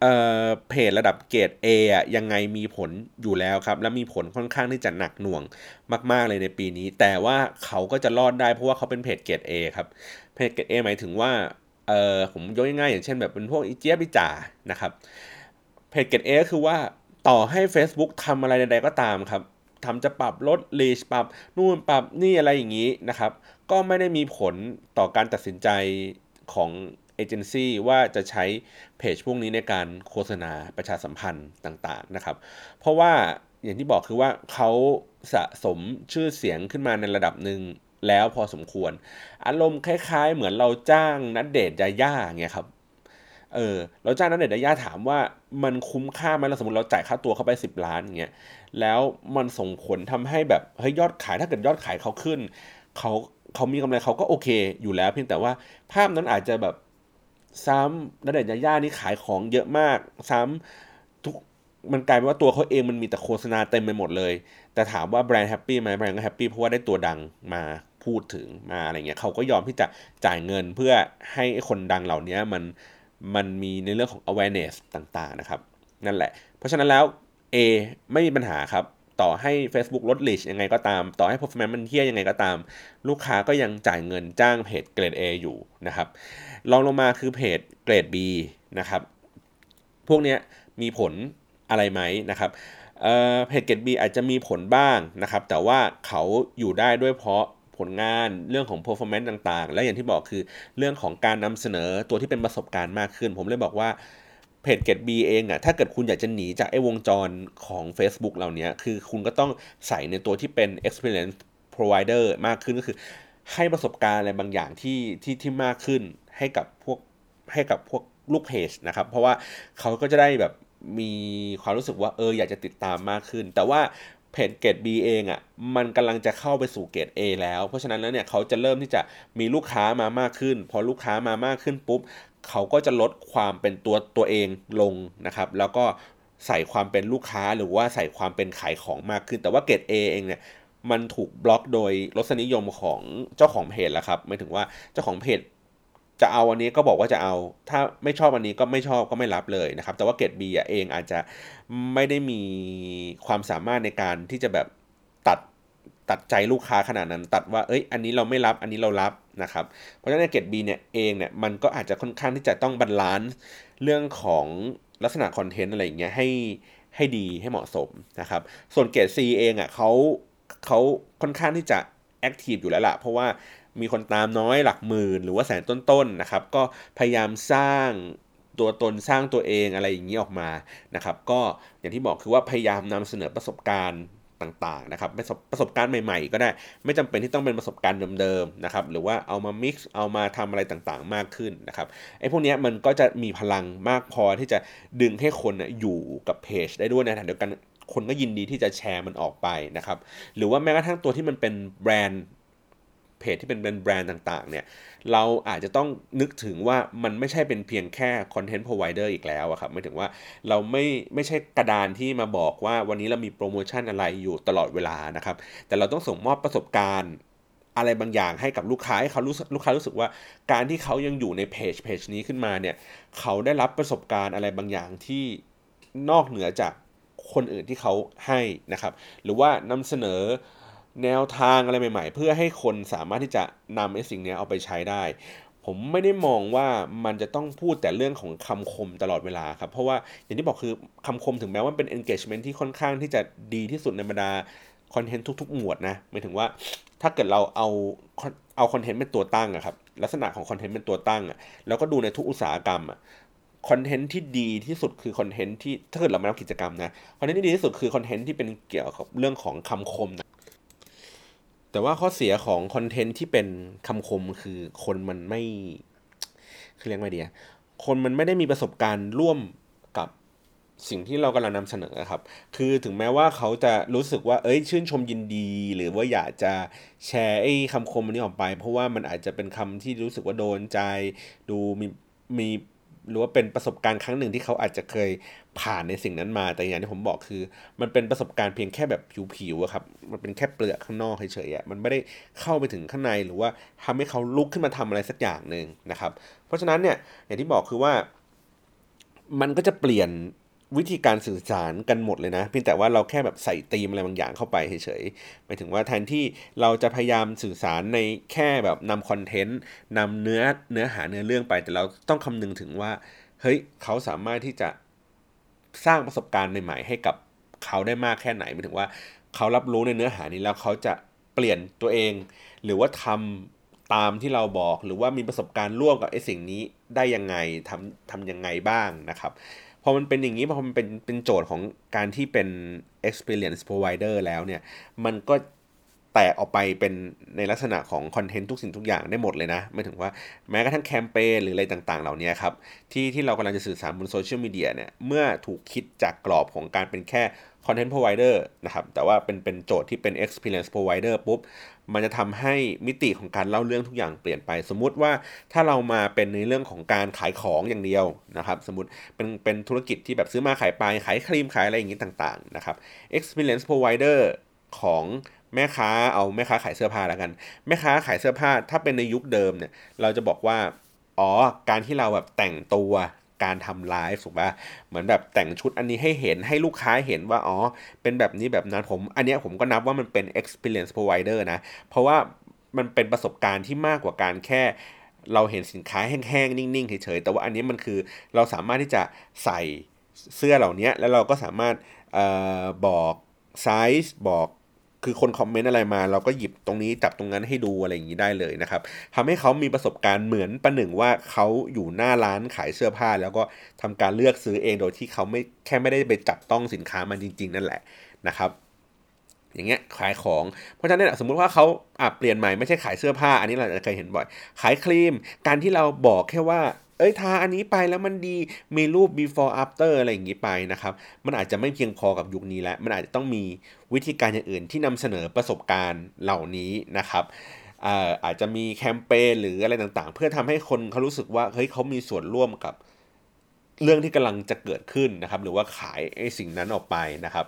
เอ่อเพจระดับเกรด A อะยังไงมีผลอยู่แล้วครับ และมีผลค่อนข้างที่จะหนักหน่วงมาก ๆ เลยในปีนี้ แต่ว่าเขาก็จะรอดได้เพราะว่าเขาเป็นเพจเกรด A ครับ เพจเกรด A หมายถึงว่าเอ่อผมยกง่ายๆอย่างเช่นแบบเป็นพวกอีเจี๊ยบอีจ่านะครับเพจเกรด A ก็คือว่าต่อให้ Facebook ทำอะไรใดๆก็ตามครับ ทำจะปรับลดลีชปรับนู่นปรับนี่อะไรอย่างนี้นะครับ ก็ไม่ได้มีผลต่อการตัดสินใจของเอเจนซี่ว่าจะใช้เพจพวกนี้ในการโฆษณาประชาสัมพันธ์ต่างๆนะครับ เพราะว่าอย่างที่บอกคือว่าเขาสะสมชื่อเสียงขึ้นมาในระดับหนึ่งแล้วพอสมควร อารมณ์คล้ายๆ เหมือนเราจ้างนัดเดทยาย่าเงี้ยครับ เออเราจ้างนัดเดทยาย่าถามว่ามันคุ้มค่าไหมเราสมมติเราจ่ายค่าตัวเขาไป 10 ล้านเงี้ยแล้วมันส่งผลทำให้แบบเฮ้ยยอดขายถ้าเกิดยอดขายเขาขึ้นเขาเขามีกำไรเขาก็โอเคอยู่แล้ว เพียงแต่ว่าภาพนั้นอาจจะแบบซ้ำ ณเดชน์ ญาญ่านี่ขายของเยอะมาก ซ้ำทุกมันกลายเป็นว่าตัวเขาเองมันมีแต่โฆษณาเต็มไปหมดเลย แต่ถามว่าแบรนด์ happy ไหมแบรนด์ก็ happy เพราะว่าได้ตัวดังมาพูดถึงมาอะไรเงี้ยเขาก็ยอมที่จะจ่ายเงินเพื่อให้คนดังเหล่านี้มัน มันมีในเรื่องของ awareness ต่างๆนะครับ นั่นแหละ เพราะฉะนั้นแล้ว A ไม่มีปัญหาครับ ต่อให้ Facebook ลดลิชยังไงก็ตาม ต่อให้ performance มันเทียยังไงก็ตาม ลูกค้าก็ยังจ่ายเงินจ้างเพจเกรด A อยู่นะครับลองลงมาคือเพจเกรด B นะครับพวกนี้มีผลอะไรไหมนะครับเพจเกรด B อาจจะมีผลบ้างนะครับ แต่ว่าเขาอยู่ได้ด้วยเพราะ ผลงานเรื่องของ performance ต่างๆ และอย่างที่บอกคือเรื่องของการนำเสนอตัวที่เป็นประสบการณ์มากขึ้น ผมเลยบอกว่าเพจเกตบีเองอะถ้าเกิดคุณอยากจะหนีจากไอ้วงจรของ Facebook เหล่านี้คือคุณก็ต้องใส่ในตัวที่เป็น experience provider มากขึ้นก็คือ ให้ประสบการณ์อะไรบางอย่างที่ที่ที่มากขึ้นให้กับพวกให้กับพวกลูกเพจนะครับ เพราะว่าเขาก็จะได้แบบมีความรู้สึกว่าเอออยากจะติดตามมากขึ้น แต่ว่า เพจเกรด B เองอะ่ะมันกำลังจะเข้าไปสู่เกรด A แล้ว เพราะฉะนั้นแล้วเนี่ยเขาจะเริ่มที่จะมีลูกค้ามามากขึ้น พอลูกค้ามามากขึ้นปุ๊บ เขาก็จะลดความเป็นตัวตัวเองลงนะครับ แล้วก็ใส่ความเป็นลูกค้าหรือว่าใส่ความเป็นขายของมากขึ้น แต่ว่าเกรด A เองเนี่ยมันถูกบล็อกโดยรสนิยมของเจ้าของเพจแล้วครับหมายถึงว่าเจ้าของเพจ จะเอาอันนี้ก็บอกว่าจะเอา ถ้าไม่ชอบอันนี้ก็ไม่ชอบก็ไม่รับเลยนะครับ แต่ว่าเกรด B เองอาจจะไม่ได้มีความสามารถในการที่จะแบบตัดตัดใจลูกค้าขนาดนั้นตัดว่าเอ้ยอันนี้เราไม่รับอันนี้เรารับนะครับ เพราะฉะนั้นเกรด B เนี่ยเองเนี่ยมันก็อาจจะค่อนข้างที่จะต้อง balance เรื่องของลักษณะคอนเทนต์อะไรอย่างเงี้ยให้ให้ดีให้เหมาะสมนะครับ ส่วนเกรด C เองอะ่ะเขาเขาค่อนข้างที่จะ active อยู่แล้วละเพราะว่า มีคนตามน้อยหลักหมื่นหรือว่าแสนต้นๆนะครับ ก็พยายามสร้างตัวตนสร้างตัวเองอะไรอย่างนี้ออกมานะครับ ก็อย่างที่บอกคือว่าพยายามนำเสนอประสบการณ์ต่างๆนะครับประสบการณ์ใหม่ๆ ก็ได้ ไม่จำเป็นที่ต้องเป็นประสบการณ์เดิมๆนะครับหรือว่าเอามา mix เอามาทำอะไรต่างๆ มากขึ้นนะครับไอ้พวกนี้มันก็จะมีพลังมากพอที่จะดึงให้คนอยู่กับเพจได้ด้วยในขณะเดียวกันคนก็ยินดีที่จะแชร์มันออกไปนะครับหรือว่าแม้กระทั่งตัวที่มันเป็นแบรนด์ เพจที่เป็นแบรนด์ต่างๆเนี่ยเราอาจจะต้องนึกถึงว่ามันไม่ใช่เป็นเพียงแค่คอนเทนต์พรอไวเดอร์อีกแล้วอะครับหมายถึงว่าเราไม่ไม่ใช่กระดานที่มาบอกว่าวันนี้เรามีโปรโมชั่นอะไรอยู่ตลอดเวลานะครับ แต่เราต้องส่งมอบประสบการณ์อะไรบางอย่างให้กับลูกค้าให้เขารู้ลูกค้ารู้สึกว่าการที่เขายังอยู่ในเพจเพจนี้ขึ้นมาเนี่ยเขาได้รับประสบการณ์อะไรบางอย่างที่นอกเหนือจากคนอื่นที่เขาให้นะครับ หรือว่านำเสนอ แนวทางอะไรใหม่ ๆ เพื่อให้คนสามารถที่จะนำไอ้สิ่งนี้เอาไปใช้ได้ ผมไม่ได้มองว่ามันจะต้องพูดแต่เรื่องของคำคมตลอดเวลาครับ เพราะว่าอย่างที่บอกคือคำคมถึงแม้ว่าเป็น engagement ที่ค่อนข้างที่จะดีที่สุดในบรรดาคอนเทนต์ทุก ๆ หมวดนะหมายถึงว่าถ้าเกิดเราเอาเอาคอนเทนต์เป็นตัวตั้งอะครับลักษณะของคอนเทนต์เป็นตัวตั้งอะแล้วก็ดูในทุกอุตสาหกรรมอะคอนเทนต์ที่ดีที่สุดคือคอนเทนต์ที่ถ้าเกิดเราไม่ทำกิจกรรมนะคอนเทนต์ที่ดีที่สุดคือคอนเทนต์ที่เป็นเกี่ยวกับเรื่องของคำคมนะ แต่ว่าข้อเสียของคอนเทนต์ที่เป็นคำคมคือคนมันไม่คือเรียกว่าเดียคนมันไม่ได้มีประสบการณ์ร่วมกับสิ่งที่เรากำลังนำเสนอครับ คือถึงแม้ว่าเขาจะรู้สึกว่า เอ้ย ชื่นชมยินดี หรือว่าอยากจะแชร์ไอ้คำคมนี้ออกไป เพราะว่ามันอาจจะเป็นคำที่รู้สึกว่าโดนใจ ดูมีมี หรือว่าเป็นประสบการณ์ครั้งหนึ่งที่เขาอาจจะเคยผ่านในสิ่งนั้นมา แต่อย่างที่ผมบอกคือ มันเป็นประสบการณ์เพียงแค่แบบผิวๆครับ มันเป็นแค่เปลือกข้างนอกเฉยๆมันไม่ได้เข้าไปถึงข้างในหรือว่าทำให้เขาลุกขึ้นมาทำอะไรสักอย่างหนึ่งนะครับ เพราะฉะนั้นเนี่ยอย่างที่บอกคือว่ามันก็จะเปลี่ยน วิธีการสื่อสารกันหมดเลยนะ เพียงแต่ว่าเราแค่แบบใส่ตีมอะไรบางอย่างเข้าไปเฉยๆหมายถึงว่าแทนที่เราจะพยายามสื่อสารในแค่แบบนำคอนเทนต์นำเนื้อเนื้อหาเนื้อเรื่องไป แต่เราต้องคำนึงถึงว่าเฮ้ยเขาสามารถที่จะสร้างประสบการณ์ใหม่ ๆ ให้กับเขาได้มากแค่ไหนหมายถึงว่าเขารับรู้ในเนื้อหานี้แล้วเขาจะเปลี่ยนตัวเอง หรือว่าทำตามที่เราบอกหรือว่ามีประสบการณ์ร่วมกับไอ้สิ่งนี้ได้ยังไงทำทำยังไงบ้างนะครับ พอมันเป็นอย่างนี้พอมันเป็นเป็นโจทย์ของการที่เป็น experience provider แล้วเนี่ย มันก็แตกออกไปเป็นในลักษณะของคอนเทนต์ทุกสิ่งทุกอย่างได้หมดเลยนะ ไม่ถึงว่าแม้กระทั่งแคมเปญหรืออะไรต่างๆ เหล่านี้ครับ ที่ที่เรากำลังจะสื่อสารบนโซเชียลมีเดียเนี่ยเมื่อถูกคิดจากกรอบของการเป็นแค่ content provider นะครับ แต่ว่าเป็นเป็นโจทย์ที่เป็น experience provider ปุ๊บ มันจะทำให้มิติของการเล่าเรื่องทุกอย่างเปลี่ยนไป สมมุติว่าถ้าเรามาเป็นในเรื่องของการขายของอย่างเดียวนะครับ สมมติเป็นเป็นธุรกิจที่แบบซื้อมาขายไปขายครีมขายอะไรอย่างนี้ต่างๆนะครับ experience provider ของแม่ค้าเอาแม่ค้าขายเสื้อผ้าแล้วกัน แม่ค้าขายเสื้อผ้าถ้าเป็นในยุคเดิมเนี่ยเราจะบอกว่าอ๋อการที่เราแบบแต่งตัว การทำไลฟ์ถูกปะเหมือนแบบแต่งชุดอันนี้ให้เห็นให้ลูกค้าเห็นว่า อ๋อ เป็นแบบนี้แบบนั้นผมอันนี้ผมก็นับว่ามันเป็น experience provider นะ เพราะว่ามันเป็นประสบการณ์ที่มากกว่าการแค่เราเห็นสินค้าแห้งๆ นิ่งๆเฉยๆ แต่ว่าอันนี้มันคือเราสามารถที่จะใส่เสื้อเหล่านี้แล้วเราก็สามารถออบอกไซส์บอก คือคนคอมเมนต์อะไรมา เราก็หยิบตรงนี้จับตรงนั้นให้ดูอะไรอย่างนี้ได้เลยนะครับทำให้เขามีประสบการณ์เหมือนประหนึ่งว่าเขาอยู่หน้าร้านขายเสื้อผ้า แล้วก็ทำการเลือกซื้อเองโดยที่เขาไม่แค่ไม่ได้ไปจับต้องสินค้ามันจริง ๆ นั่นแหละนะครับอย่างเงี้ยขายของ เพราะฉะนั้นสมมุติว่าเขาอะเปลี่ยนใหม่ไม่ใช่ขายเสื้อผ้า อันนี้เราจะเคยเห็นบ่อย ขายครีม การที่เราบอกแค่ว่า เอ้ยทาอันนี้ไปแล้วมันดีมีรูป before after อะไรอย่างนี้ไปนะครับ มันอาจจะไม่เพียงพอกับยุคนี้แล้ว มันอาจจะต้องมีวิธีการอย่างอื่นที่นำเสนอประสบการณ์เหล่านี้นะครับอาจจะมีแคมเปญหรืออะไรต่างๆ เพื่อทำให้คนเขารู้สึกว่าเฮ้ยเขามีส่วนร่วมกับเรื่องที่กำลังจะเกิดขึ้นนะครับ หรือว่าขายไอ้สิ่งนั้นออกไปนะครับ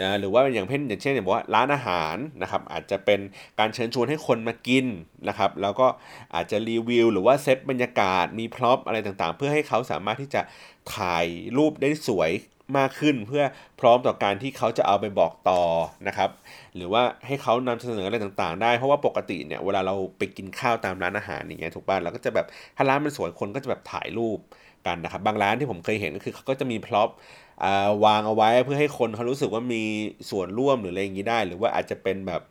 นะหรือว่าอย่างเช่นอย่างเช่นอย่างว่าร้านอาหารนะครับอาจจะเป็นการเชิญชวนให้คนมากินนะครับแล้วก็อาจจะรีวิว หรือว่าเซตบรรยากาศมีพร็อพอะไรต่างๆ เพื่อให้เขาสามารถที่จะถ่ายรูปได้สวยมากขึ้นเพื่อพร้อมต่อการที่เขาจะเอาไปบอกต่อนะครับ หรือว่าให้เขานำเสนออะไรต่างๆ ได้เพราะว่าปกติเนี่ยเวลาเราไปกินข้าวตามร้านอาหารอย่างเงี้ยถูกป่ะเราก็จะแบบถ้าร้านมันสวยคนก็จะแบบถ่ายรูปกันนะครับบางร้านที่ผมเคยเห็นก็คือเขาก็จะมี prop วางเอาไว้เพื่อให้คนเขารู้สึกว่ามีส่วนร่วมหรืออะไรอย่างนี้ได้ หรือว่าอาจจะเป็นแบบ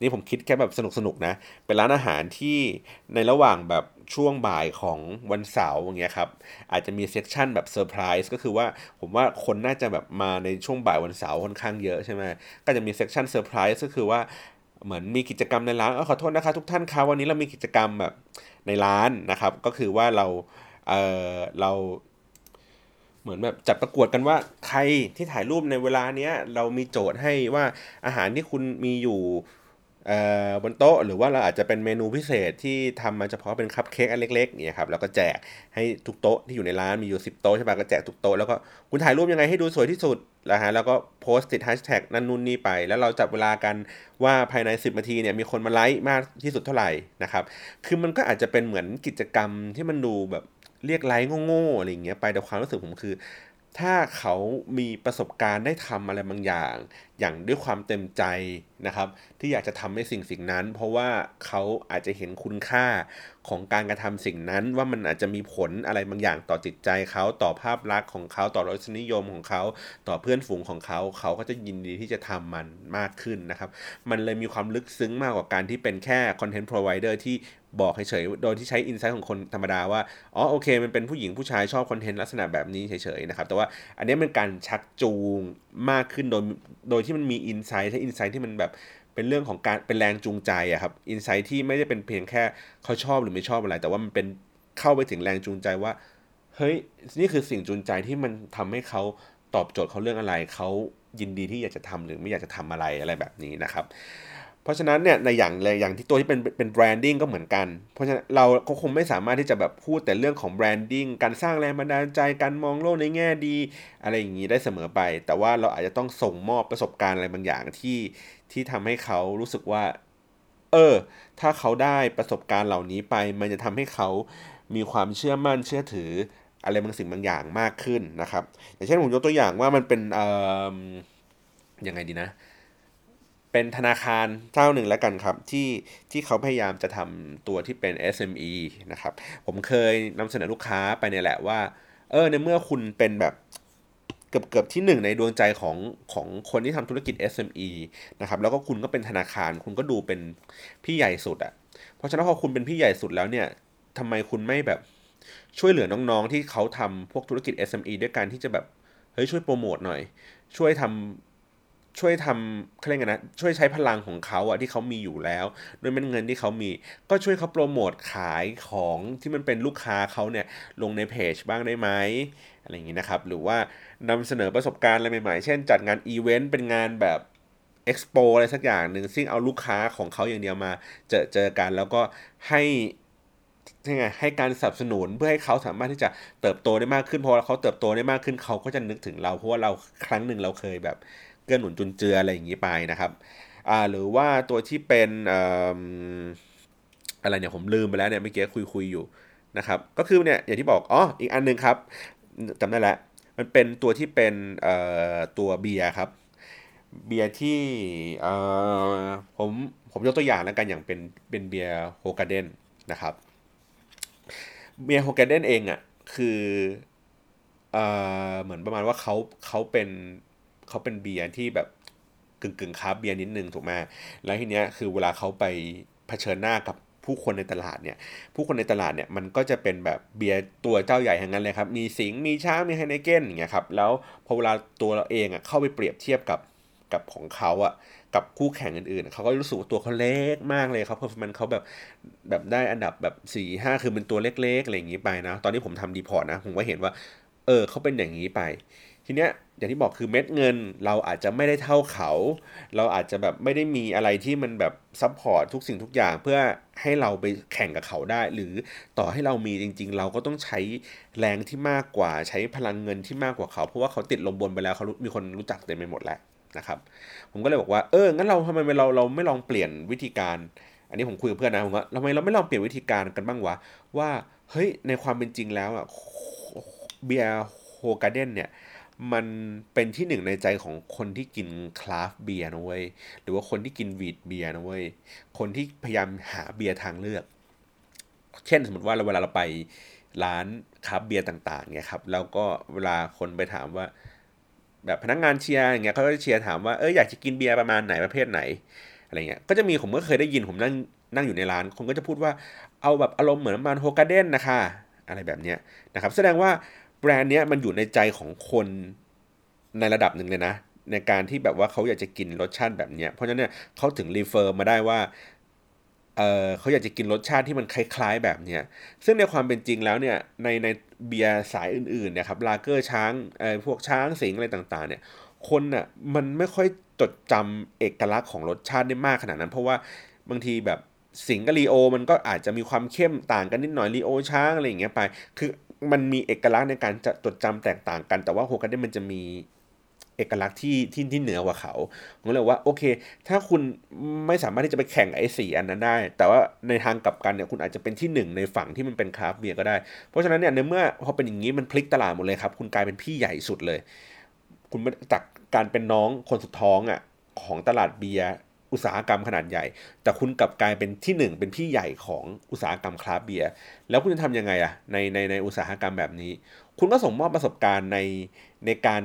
นี่ผมคิดแค่แบบสนุกสนุกนะ เป็นร้านอาหารที่ในระหว่างแบบช่วงบ่ายของวันเสาร์อย่างเงี้ยครับ อาจจะมี session แบบเซอร์ไพรส์ก็คือว่าผมว่าคนน่าจะแบบมาในช่วงบ่ายวันเสาร์ค่อนข้างเยอะใช่ไหมก็จะมี session เซอร์ไพรส์ก็คือว่าเหมือนมีกิจกรรมในร้านอขอโทษนะคะทุกท่านครับวันนี้เรามีกิจกรรมแบบในร้านนะครับ ก็คือว่าเราเออเรา เหมือนแบบจับประกวดกันว่าใครที่ถ่ายรูปในเวลาเนี้ยเรามีโจทย์ให้ว่าอาหารที่คุณมีอยู่บนโต๊ะหรือว่าเราอาจจะเป็นเมนูพิเศษที่ทำมาเฉพาะเป็นคัพเค้กอันเล็กๆเนี่ยครับแล้วก็แจกให้ทุกโต๊ะที่อยู่ในร้านมีอยู่ 10 โต๊ะใช่ปะก็แจกทุกโต๊ะแล้วก็คุณถ่ายรูปยังไงให้ดูสวยที่สุดนะฮะแล้วก็โพสต์ติดแฮชแท็กนั่นนู่นนี่ไป แล้วเราจับเวลากันว่าภายใน 10 นาทีเนี่ยมีคนมาไลค์มากที่สุดเท่าไหร่นะครับคือมันก็อาจจะเป็นเหมือนกิจกรรมที่มันดูแบบ เรียกไลค์โง่ๆอะไรอย่างเงี้ยไปแต่ความรู้สึกผมคือ ถ้าเขามีประสบการณ์ได้ทำอะไรบางอย่าง อย่างด้วยความเต็มใจนะครับ ที่อยากจะทำให้สิ่งสิ่งนั้น เพราะว่าเขาอาจจะเห็นคุณค่า ของการกระทำสิ่งนั้นว่ามันอาจจะมีผลอะไรบางอย่างต่อจิตใจเขาต่อภาพลักษณ์ของเขาต่อรสนิยมของเขาต่อเพื่อนฝูงของเขาเขาก็จะยินดีที่จะทำมันมากขึ้นนะครับ มันเลยมีความลึกซึ้งมากกว่าการที่เป็นแค่ content provider ที่บอกเฉยๆ โดยที่ใช้ insight ของคนธรรมดาว่า อ๋อโอเค มันเป็นผู้หญิงผู้ชายชอบ content ลักษณะแบบนี้เฉยๆ นะครับ แต่ว่าอันนี้เป็นการชักจูงมากขึ้นโดย โดยที่มันมี insight ใช้ insight ที่มันแบบ เป็นเรื่องของการเป็นแรงจูงใจอะครับ insight ที่ไม่ได้เป็นเพียงแค่เขาชอบหรือไม่ชอบอะไร แต่ว่ามันเป็นเข้าไปถึงแรงจูงใจว่า เฮ้ยนี่คือสิ่งจูงใจที่มันทำให้เขาตอบโจทย์เขาเรื่องอะไรเขายินดีที่อยากจะทำหรือไม่อยากจะทำอะไรอะไรแบบนี้นะครับ เพราะฉะนั้นเนี่ยในอย่างอย่างที่ตัวที่เป็นเป็น branding ก็เหมือนกัน เพราะฉะนั้นเราก็คงไม่สามารถที่จะแบบพูดแต่เรื่องของ branding การสร้างแรงบันดาลใจการมองโลกในแง่ดี อะไรอย่างนี้ได้เสมอไป แต่ว่าเราอาจจะต้องส่งมอบประสบการณ์อะไรบางอย่างที่ ที่ทำให้เขารู้สึกว่า เออ ถ้าเขาได้ประสบการณ์เหล่านี้ไป มันจะทำให้เขามีความเชื่อมั่นเชื่อถืออะไรบางสิ่งบางอย่างมากขึ้นนะครับ อย่างเช่นผมยกตัวอย่างว่ามันเป็นเอ่อยังไงดีนะ เป็นธนาคารเจ้าหนึ่งแล้วกันครับ ที่ที่เขาพยายามจะทำตัวที่เป็น SME นะครับ ผมเคยนำเสนอลูกค้าไปเนี่ยแหละว่า เออในเมื่อคุณเป็นแบบ เกือบเกือบที่หนึ่งในดวงใจของของคนที่ทำธุรกิจ SME นะครับแล้วก็คุณก็เป็นธนาคาร คุณก็ดูเป็นพี่ใหญ่สุดอะ่ะเพราะฉะนั้นพอคุณเป็นพี่ใหญ่สุดแล้วเนี่ยทำไมคุณไม่แบบช่วยเหลือน้องๆที่เขาทำพวกธุรกิจ SME ด้วยการที่จะแบบเฮ้ยช่วยโปรโมทหน่อย ช่วยทำ ช่วยทำเขาเรียกไงนะช่วยใช้พลังของเขาอะที่เขามีอยู่แล้วด้วยเงินที่เขามี ก็ช่วยเขาโปรโมทขายของที่มันเป็นลูกค้าเขาเนี่ยลงในเพจบ้างได้ไหมอะไรอย่างนี้นะครับ หรือว่านำเสนอประสบการณ์อะไรใหม่ๆ เช่นจัดงานอีเวนต์เป็นงานแบบเอ็กซ์โปอะไรสักอย่างหนึ่งซึ่งเอาลูกค้าของเขาอย่างเดียวมา เจอเจอกันแล้วก็ให้ยังไงให้การสนับสนุนเพื่อให้เขาสามารถที่จะเติบโตได้มากขึ้นพอเขาเติบโตได้มากขึ้นเขาก็จะนึกถึงเราเพราะว่าเราครั้งหนึ่งเราเคยแบบ เกื้อหนุนจุนเจืออะไรอย่างนี้ไปนะครับอ่าหรือว่าตัวที่เป็นอะไรเนี่ยผมลืมไปแล้วเนี่ยเมื่อกี้คุยคุยอยู่นะครับก็คือเนี่ยอย่างที่บอกอ๋ออีกอันนึงครับจำได้แล้วมันเป็นตัวที่เป็นตัวเบียร์ครับเบียร์ที่ผมผมยกตัวอย่างแล้วกันอย่างเป็นเป็นเบียร์ Hoegaarden นะครับเบียร์ Hoegaarden เองอะ่ะคือเออเหมือนประมาณว่าเขาเขาเป็น เขาเป็นเบียร์ที่แบบกึ่งกึ่ง craft beer นิดนึงถูกไหมแล้วทีเนี้ยคือเวลาเขาไปเผชิญหน้ากับผู้คนในตลาดเนี่ย ผู้คนในตลาดเนี่ยมันก็จะเป็นแบบเบียร์ตัวเจ้าใหญ่ทั้งนั้นเลยครับ มีสิงห์มีช้างมี Heineken อย่างเงี้ยครับ แล้วพอเวลาตัวเราเองอะเข้าไปเปรียบเทียบกับกับของเขาอะ กับคู่แข่งอื่นๆ เขาก็รู้สึกว่าตัวเขาเล็กมากเลยครับเพราะมันเขาแบบแบบได้อันดับแบบสี่ห้าคือเป็นตัวเล็กๆอะไรอย่างนี้ไปนะ ตอนนี้ผมทำ report นะ ผมก็เห็นว่า เออเขาเป็นอย่างนี้ไป ทีเนี้ยอย่างที่บอกคือเม็ดเงินเราอาจจะไม่ได้เท่าเขา เราอาจจะแบบไม่ได้มีอะไรที่มันแบบ support ทุกสิ่งทุกอย่างเพื่อให้เราไปแข่งกับเขาได้ หรือต่อให้เรามีจริง ๆ เราก็ต้องใช้แรงที่มากกว่าใช้พลังเงินที่มากกว่าเขา เพราะว่าเขาติดลมบนไปแล้วเขามีคนรู้จักเต็มไปหมดแล้วนะครับผมก็เลยบอกว่าเอองั้นเราทำไมเราเราไม่ลองเปลี่ยนวิธีการ อันนี้ผมคุยกับเพื่อนนะผมว่าทำไมเราไม่ลองเปลี่ยนวิธีการกันบ้างวะว่าเฮ้ยในความเป็นจริงแล้วอะเบียร์โฮกาเดนเนี่ย มันเป็นที่หนึ่งในใจของคนที่กินคราฟเบียร์นะเว้ยหรือว่าคนที่กินวีดเบียร์นะเว้ยคนที่พยายามหาเบียร์ทางเลือก เช่นสมมติว่าเราเวลาเราไปร้าน craft beer ต่างๆเนี่ยครับแล้วก็เวลาคนไปถามว่า แบบพนักงานเชียร์อย่างเงี้ยเขาก็จะเชียร์ถามว่าเอออยากจะกินเบียร์ประมาณไหนประเภทไหนอะไรเงี้ยก็จะมีผมก็เคยได้ยินผมนั่งนั่งอยู่ในร้านคนก็จะพูดว่าเอาแบบอารมณ์เหมือนมัน Hoegaarden นะคะอะไรแบบเนี้ยนะครับ แสดงว่า แบรนด์เนี้ยมันอยู่ในใจของคนในระดับหนึ่งเลยนะ ในการที่แบบว่าเขาอยากจะกินรสชาติแบบเนี้ยเพราะฉะนั้นเนี่ยเขาถึง refer มาได้ว่าเออเขาอยากจะกินรสชาติที่มันคล้าย ๆ แบบเนี้ยซึ่งในความเป็นจริงแล้วเนี่ยในในเบียร์สายอื่นๆเนี่ยครับลาเกอร์ช้างเออพวกช้างสิงห์อะไรต่างๆ เนี่ย คนอะมันไม่ค่อยจดจำเอกลักษณ์ของรสชาติได้มากขนาดนั้น เพราะว่าบางทีแบบสิงห์กับลีโอ มันก็อาจจะมีความเข้มต่างกันนิดหน่อยลีโอช้างอะไรอย่างเงี้ยไป คือ มันมีเอกลักษณ์ในการจะจดจำแตกต่างกัน แต่ว่า Hoegaarden มันจะมีเอกลักษณ์ที่ที่ที่เหนือกว่าเขาผมเลยว่าโอเค ถ้าคุณไม่สามารถที่จะไปแข่งไอ้สี่อันนั้นได้ แต่ว่าในทางกลับกันเนี่ยคุณอาจจะเป็นที่หนึ่งในฝั่งที่มันเป็นคราฟเบียก็ได้ เพราะฉะนั้นเนี่ยในเมื่อพอเป็นอย่างนี้มันพลิกตลาดหมดเลยครับ คุณกลายเป็นพี่ใหญ่สุดเลย คุณจากการเป็นน้องคนสุดท้องอะของตลาดเบียร์ อุตสาหกรรมขนาดใหญ่ แต่คุณกลับกลายเป็นที่หนึ่งเป็นพี่ใหญ่ของอุตสาหกรรมคราฟเบียร์แล้วคุณจะทำยังไงอะในในในอุตสาหกรรมแบบนี้ คุณก็ส่งมอบประสบการณ์ในในการ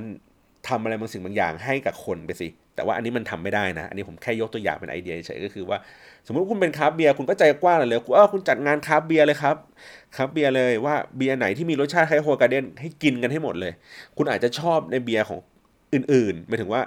ทำอะไรบางสิ่งบางอย่างให้กับคนไปสิ แต่ว่าอันนี้มันทำไม่ได้นะ อันนี้ผมแค่ยกตัวอย่างเป็นไอเดียเฉยก็คือว่า สมมติคุณเป็น craft beer คุณก็ใจกว้างเลยคุณเออคุณจัดงาน craft beer เลยครับ craft beer เลยว่าเบียร์ไหนที่มีรสชาติคล้าย Hoegaarden ให้กินกันให้หมดเลย คุณอาจจะชอบในเบียร์ของอื่นๆหมายถึงว่า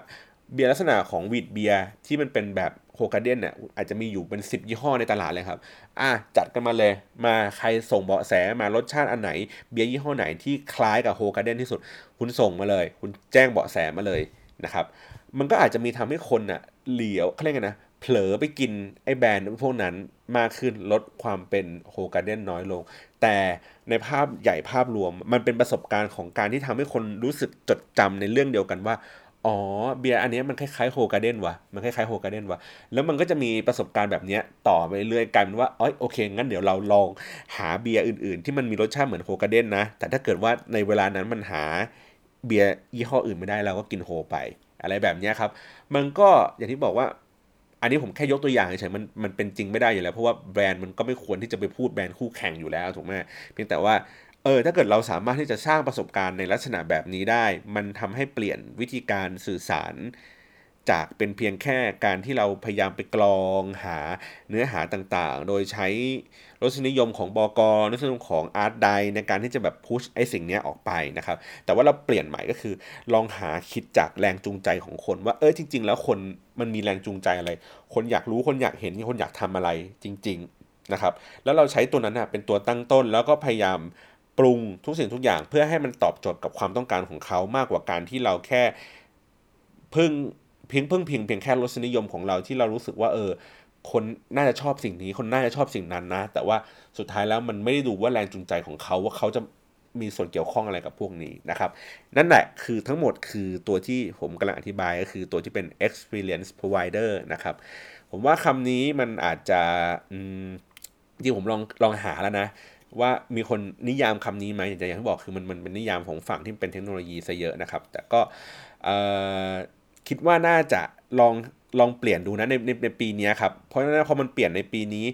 เบียร์ลักษณะของ wheat beer ที่มันเป็นแบบ Hoegaarden เนี่ยอาจจะมีอยู่เป็นสิบยี่ห้อในตลาดเลยครับ อะจัดกันมาเลย มาใครส่งเบาะแสมารสชาติอันไหน เบียร์ยี่ห้อไหนที่คล้ายกับ Hoegaarden ที่สุด คุณส่งมาเลย คุณแจ้งเบาะแสมาเลยนะครับ มันก็อาจจะมีทำให้คนอะเหลียวเขาเรียกกันะเผลอไปกินไอ้แบรนด์พวกนั้นมากขึ้นลดความเป็น Hoegaarden น้อยลง แต่ในภาพใหญ่ภาพรวมมันเป็นประสบการณ์ของการที่ทำให้คนรู้สึกจดจำในเรื่องเดียวกันว่า อ๋อเบียร์อันนี้มันคล้ายๆ Hoegaarden ว่ะมันคล้ายๆ Hoegaarden ว่ะแล้วมันก็จะมีประสบการณ์แบบนี้ต่อไปเรื่อยกลายเป็นว่าอ๋อโอเค งั้นเดี๋ยวเราลองหาเบียร์อื่น ๆ ที่มันมีรสชาติเหมือนโฮการ์เดนนะแต่ถ้าเกิดว่าในเวลานั้นมันหาเบียร์ยี่ห้ออื่นไม่ได้เราก็กินโฮไป อะไรแบบนี้ครับ มันก็อย่างที่บอกว่า อันนี้ผมแค่ยกตัวอย่างเฉยๆมันมันเป็นจริงไม่ได้อยู่แล้วเพราะว่าแบรนด์มันก็ไม่ควรที่จะไปพูดแบรนด์คู่แข่งอยู่แล้วถูกไหมเพียงแต่ว่า เออถ้าเกิดเราสามารถที่จะสร้างประสบการณ์ในลักษณะแบบนี้ได้ มันทำให้เปลี่ยนวิธีการสื่อสาร จากเป็นเพียงแค่การที่เราพยายามไปกรองหาเนื้อหาต่างๆ โดยใช้รสนิยมของบอกรรสนิยมของอาร์ตไดในการที่จะแบบพุชไอ้สิ่งนี้ออกไปนะครับ แต่ว่าเราเปลี่ยนใหม่ก็คือ ลองหาคิดจากแรงจูงใจของคน ว่าเออจริง ๆ แล้วคนมันมีแรงจูงใจอะไร คนอยากรู้คนอยากเห็นคนอยากทำอะไรจริง ๆนะครับ แล้วเราใช้ตัวนั้นนะเป็นตัวตั้งต้นแล้วก็พยายาม ปรุงทุกสิ่งทุกอย่างเพื่อให้มันตอบโจทย์กับความต้องการของเขามากกว่าการที่เราแค่พึ่งเพียงพึ่งเพียงเพียงแค่รสนิยมของเราที่เรารู้สึกว่าเออ คนน่าจะชอบสิ่งนี้ คนน่าจะชอบสิ่งนั้นนะ แต่ว่าสุดท้ายแล้วมันไม่ได้ดูว่าแรงจูงใจของเขาว่าเขาจะมีส่วนเกี่ยวข้องอะไรกับพวกนี้นะครับ นั่นแหละคือทั้งหมดคือตัวที่ผมกำลังอธิบายก็คือตัวที่เป็น experience provider นะครับ ผมว่าคำนี้มันอาจจะที่ผมลองลองหาแล้วนะ ว่ามีคนนิยามคำนี้ไหมอย่างที่บอกคือมันมันเป็นนิยามของฝั่งที่เป็นเทคโนโลยีซะเยอะนะครับ แต่ก็คิดว่าน่าจะลองลองเปลี่ยนดูนะในในในปีนี้ครับ เพราะฉะนั้นพอมันเปลี่ยนในปีนี้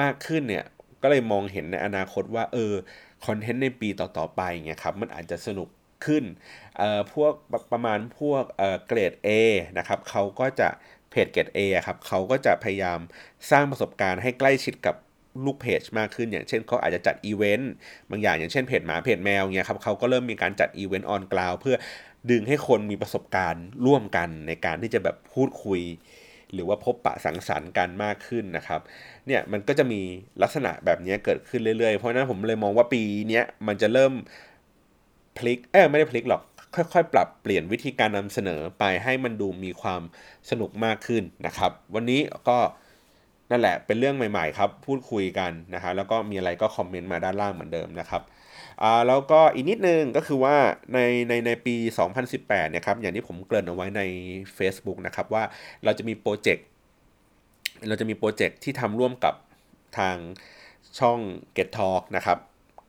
มากขึ้นเนี่ยก็เลยมองเห็นในอนาคตว่าเออ content ในปีต่อๆไปเงี้ยครับมันอาจจะสนุกขึ้นเอ่อพวกประมาณพวกเอ่อเกรด A นะครับเขาก็จะเพจเกรด A ครับเขาก็จะพยายามสร้างประสบการณ์ให้ใกล้ชิดกับ ลูกเพจมากขึ้น อย่างเช่นเขาอาจจะจัดอีเวนต์บางอย่างอย่างเช่นเพจหมาเพจแมวเงี้ยครับเขาก็เริ่มมีการจัด event on ground เพื่อดึงให้คนมีประสบการณ์ร่วมกันในการที่จะแบบพูดคุย หรือว่าพบปะสังสรรค์กันมากขึ้นนะครับเนี่ยมันก็จะมีลักษณะแบบนี้เกิดขึ้นเรื่อยๆ เพราะนั้นผมเลยมองว่าปีนี้มันจะเริ่มพลิกเออไม่ได้พลิกหรอกค่อยๆ ปรับเปลี่ยนวิธีการนำเสนอไปให้มันดูมีความสนุกมากขึ้นนะครับ วันนี้ก็ นั่นแหละเป็นเรื่องใหม่ ๆ ครับ พูดคุยกันนะครับแล้วก็มีอะไรก็คอมเมนต์มาด้านล่างเหมือนเดิมนะครับอ่าแล้วก็อีกนิดนึงก็คือว่าในในในปี 2018เนี่ยครับอย่างที่ผมเกริ่นเอาไว้ใน Facebook นะครับว่าเราจะมี project เราจะมี project ที่ทำร่วมกับทางช่อง Get Talk นะครับ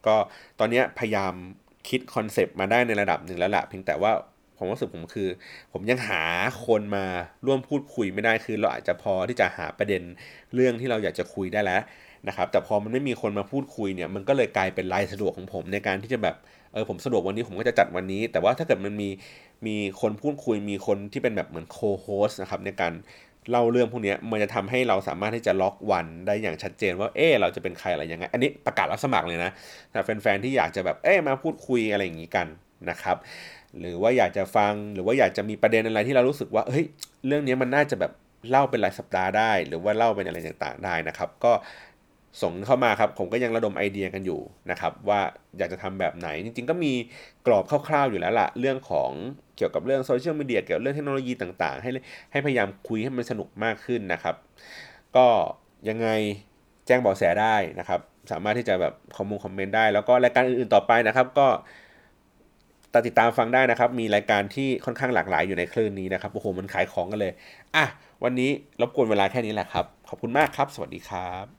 ก็ตอนนี้พยายามคิด concept มาได้ในระดับหนึ่งแล้วละเพียงแต่ว่า ผมรู้สึกผมคือ ผมยังหาคนมาร่วมพูดคุยไม่ได้คือเราอาจจะพอที่จะหาประเด็นเรื่องที่เราอยากจะคุยได้แล้วนะครับแต่พอมันไม่มีคนมาพูดคุยเนี่ยมันก็เลยกลายเป็นลายสะดวกของผมในการที่จะแบบเออผมสะดวกวันนี้ผมก็จะจัดวันนี้ แต่ว่าถ้าเกิดมันมีมีคนพูดคุยมีคนที่เป็นแบบเหมือนโคโฮสนะครับในการเล่าเรื่องพวกนี้มันจะทำให้เราสามารถที่จะล็อกวันได้อย่างชัดเจนว่าเออเราจะเป็นใครอะไรยังไง อันนี้ประกาศรับสมัครเลยนะแต่แฟนๆที่อยากจะแบบเออมาพูดคุยอะไรอย่างนี้กันนะครับ หรือว่าอยากจะฟังหรือว่าอยากจะมีประเด็นอะไรที่เรารู้สึกว่าเฮ้ยเรื่องนี้มันน่าจะแบบเล่าเป็นรายสัปดาห์ได้ หรือว่าเล่าเป็นอะไรต่างๆได้นะครับ ก็ส่งเข้ามาครับ ผมก็ยังระดมไอเดียกันอยู่นะครับ ว่าอยากจะทำแบบไหน จริงๆ ก็มีกรอบคร่าวๆอยู่แล้วละเรื่องของเกี่ยวกับเรื่องโซเชียลมีเดียเกี่ยวกับเรื่องเทคโนโลยีต่าง ๆ ให้ให้พยายามคุยให้มันสนุกมากขึ้นนะครับ ก็ยังไงแจ้งเบอกแสได้นะครับ สามารถที่จะแบบคอมมงคอมเมนต์ได้ แล้วก็รายการอื่นๆต่อไปนะครับ ก็ ติดตามฟังได้นะครับ มีรายการที่ค่อนข้างหลากหลายอยู่ในคลื่นนี้นะครับ โอ้โห มันขายของกันเลย อะ วันนี้รบกวนเวลาแค่นี้แหละครับ ขอบคุณมากครับ สวัสดีครับ